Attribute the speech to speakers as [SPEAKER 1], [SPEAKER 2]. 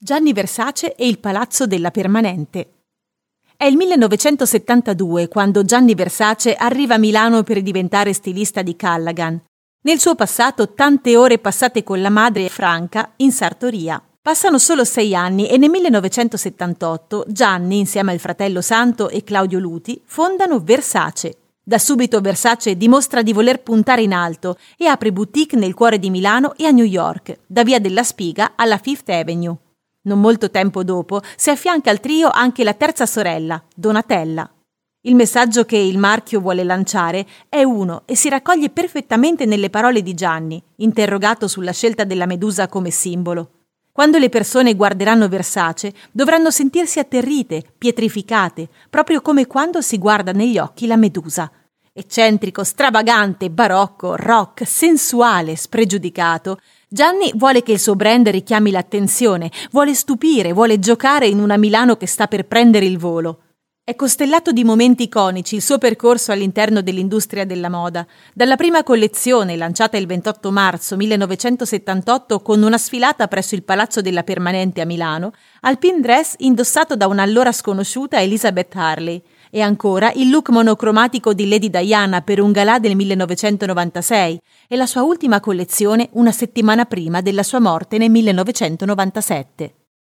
[SPEAKER 1] Gianni Versace e il Palazzo della Permanente. È il 1972 quando Gianni Versace arriva a Milano per diventare stilista di Callaghan. Nel suo passato tante ore passate con la madre Franca in sartoria. Passano solo sei anni e nel 1978 Gianni, insieme al fratello Santo e Claudio Luti, fondano Versace. Da subito Versace dimostra di voler puntare in alto e apre boutique nel cuore di Milano e a New York, da via della Spiga alla Fifth Avenue. Non molto tempo dopo si affianca al trio anche la terza sorella, Donatella. Il messaggio che il marchio vuole lanciare è uno e si raccoglie perfettamente nelle parole di Gianni, interrogato sulla scelta della medusa come simbolo. Quando le persone guarderanno Versace, dovranno sentirsi atterrite, pietrificate, proprio come quando si guarda negli occhi la medusa. Eccentrico, stravagante, barocco, rock, sensuale, spregiudicato, Gianni vuole che il suo brand richiami l'attenzione, vuole stupire, vuole giocare in una Milano che sta per prendere il volo. È costellato di momenti iconici il suo percorso all'interno dell'industria della moda, dalla prima collezione lanciata il 28 marzo 1978 con una sfilata presso il Palazzo della Permanente a Milano, al pin dress indossato da un'allora sconosciuta Elizabeth Harley, e ancora il look monocromatico di Lady Diana per un galà del 1996 e la sua ultima collezione una settimana prima della sua morte nel 1997.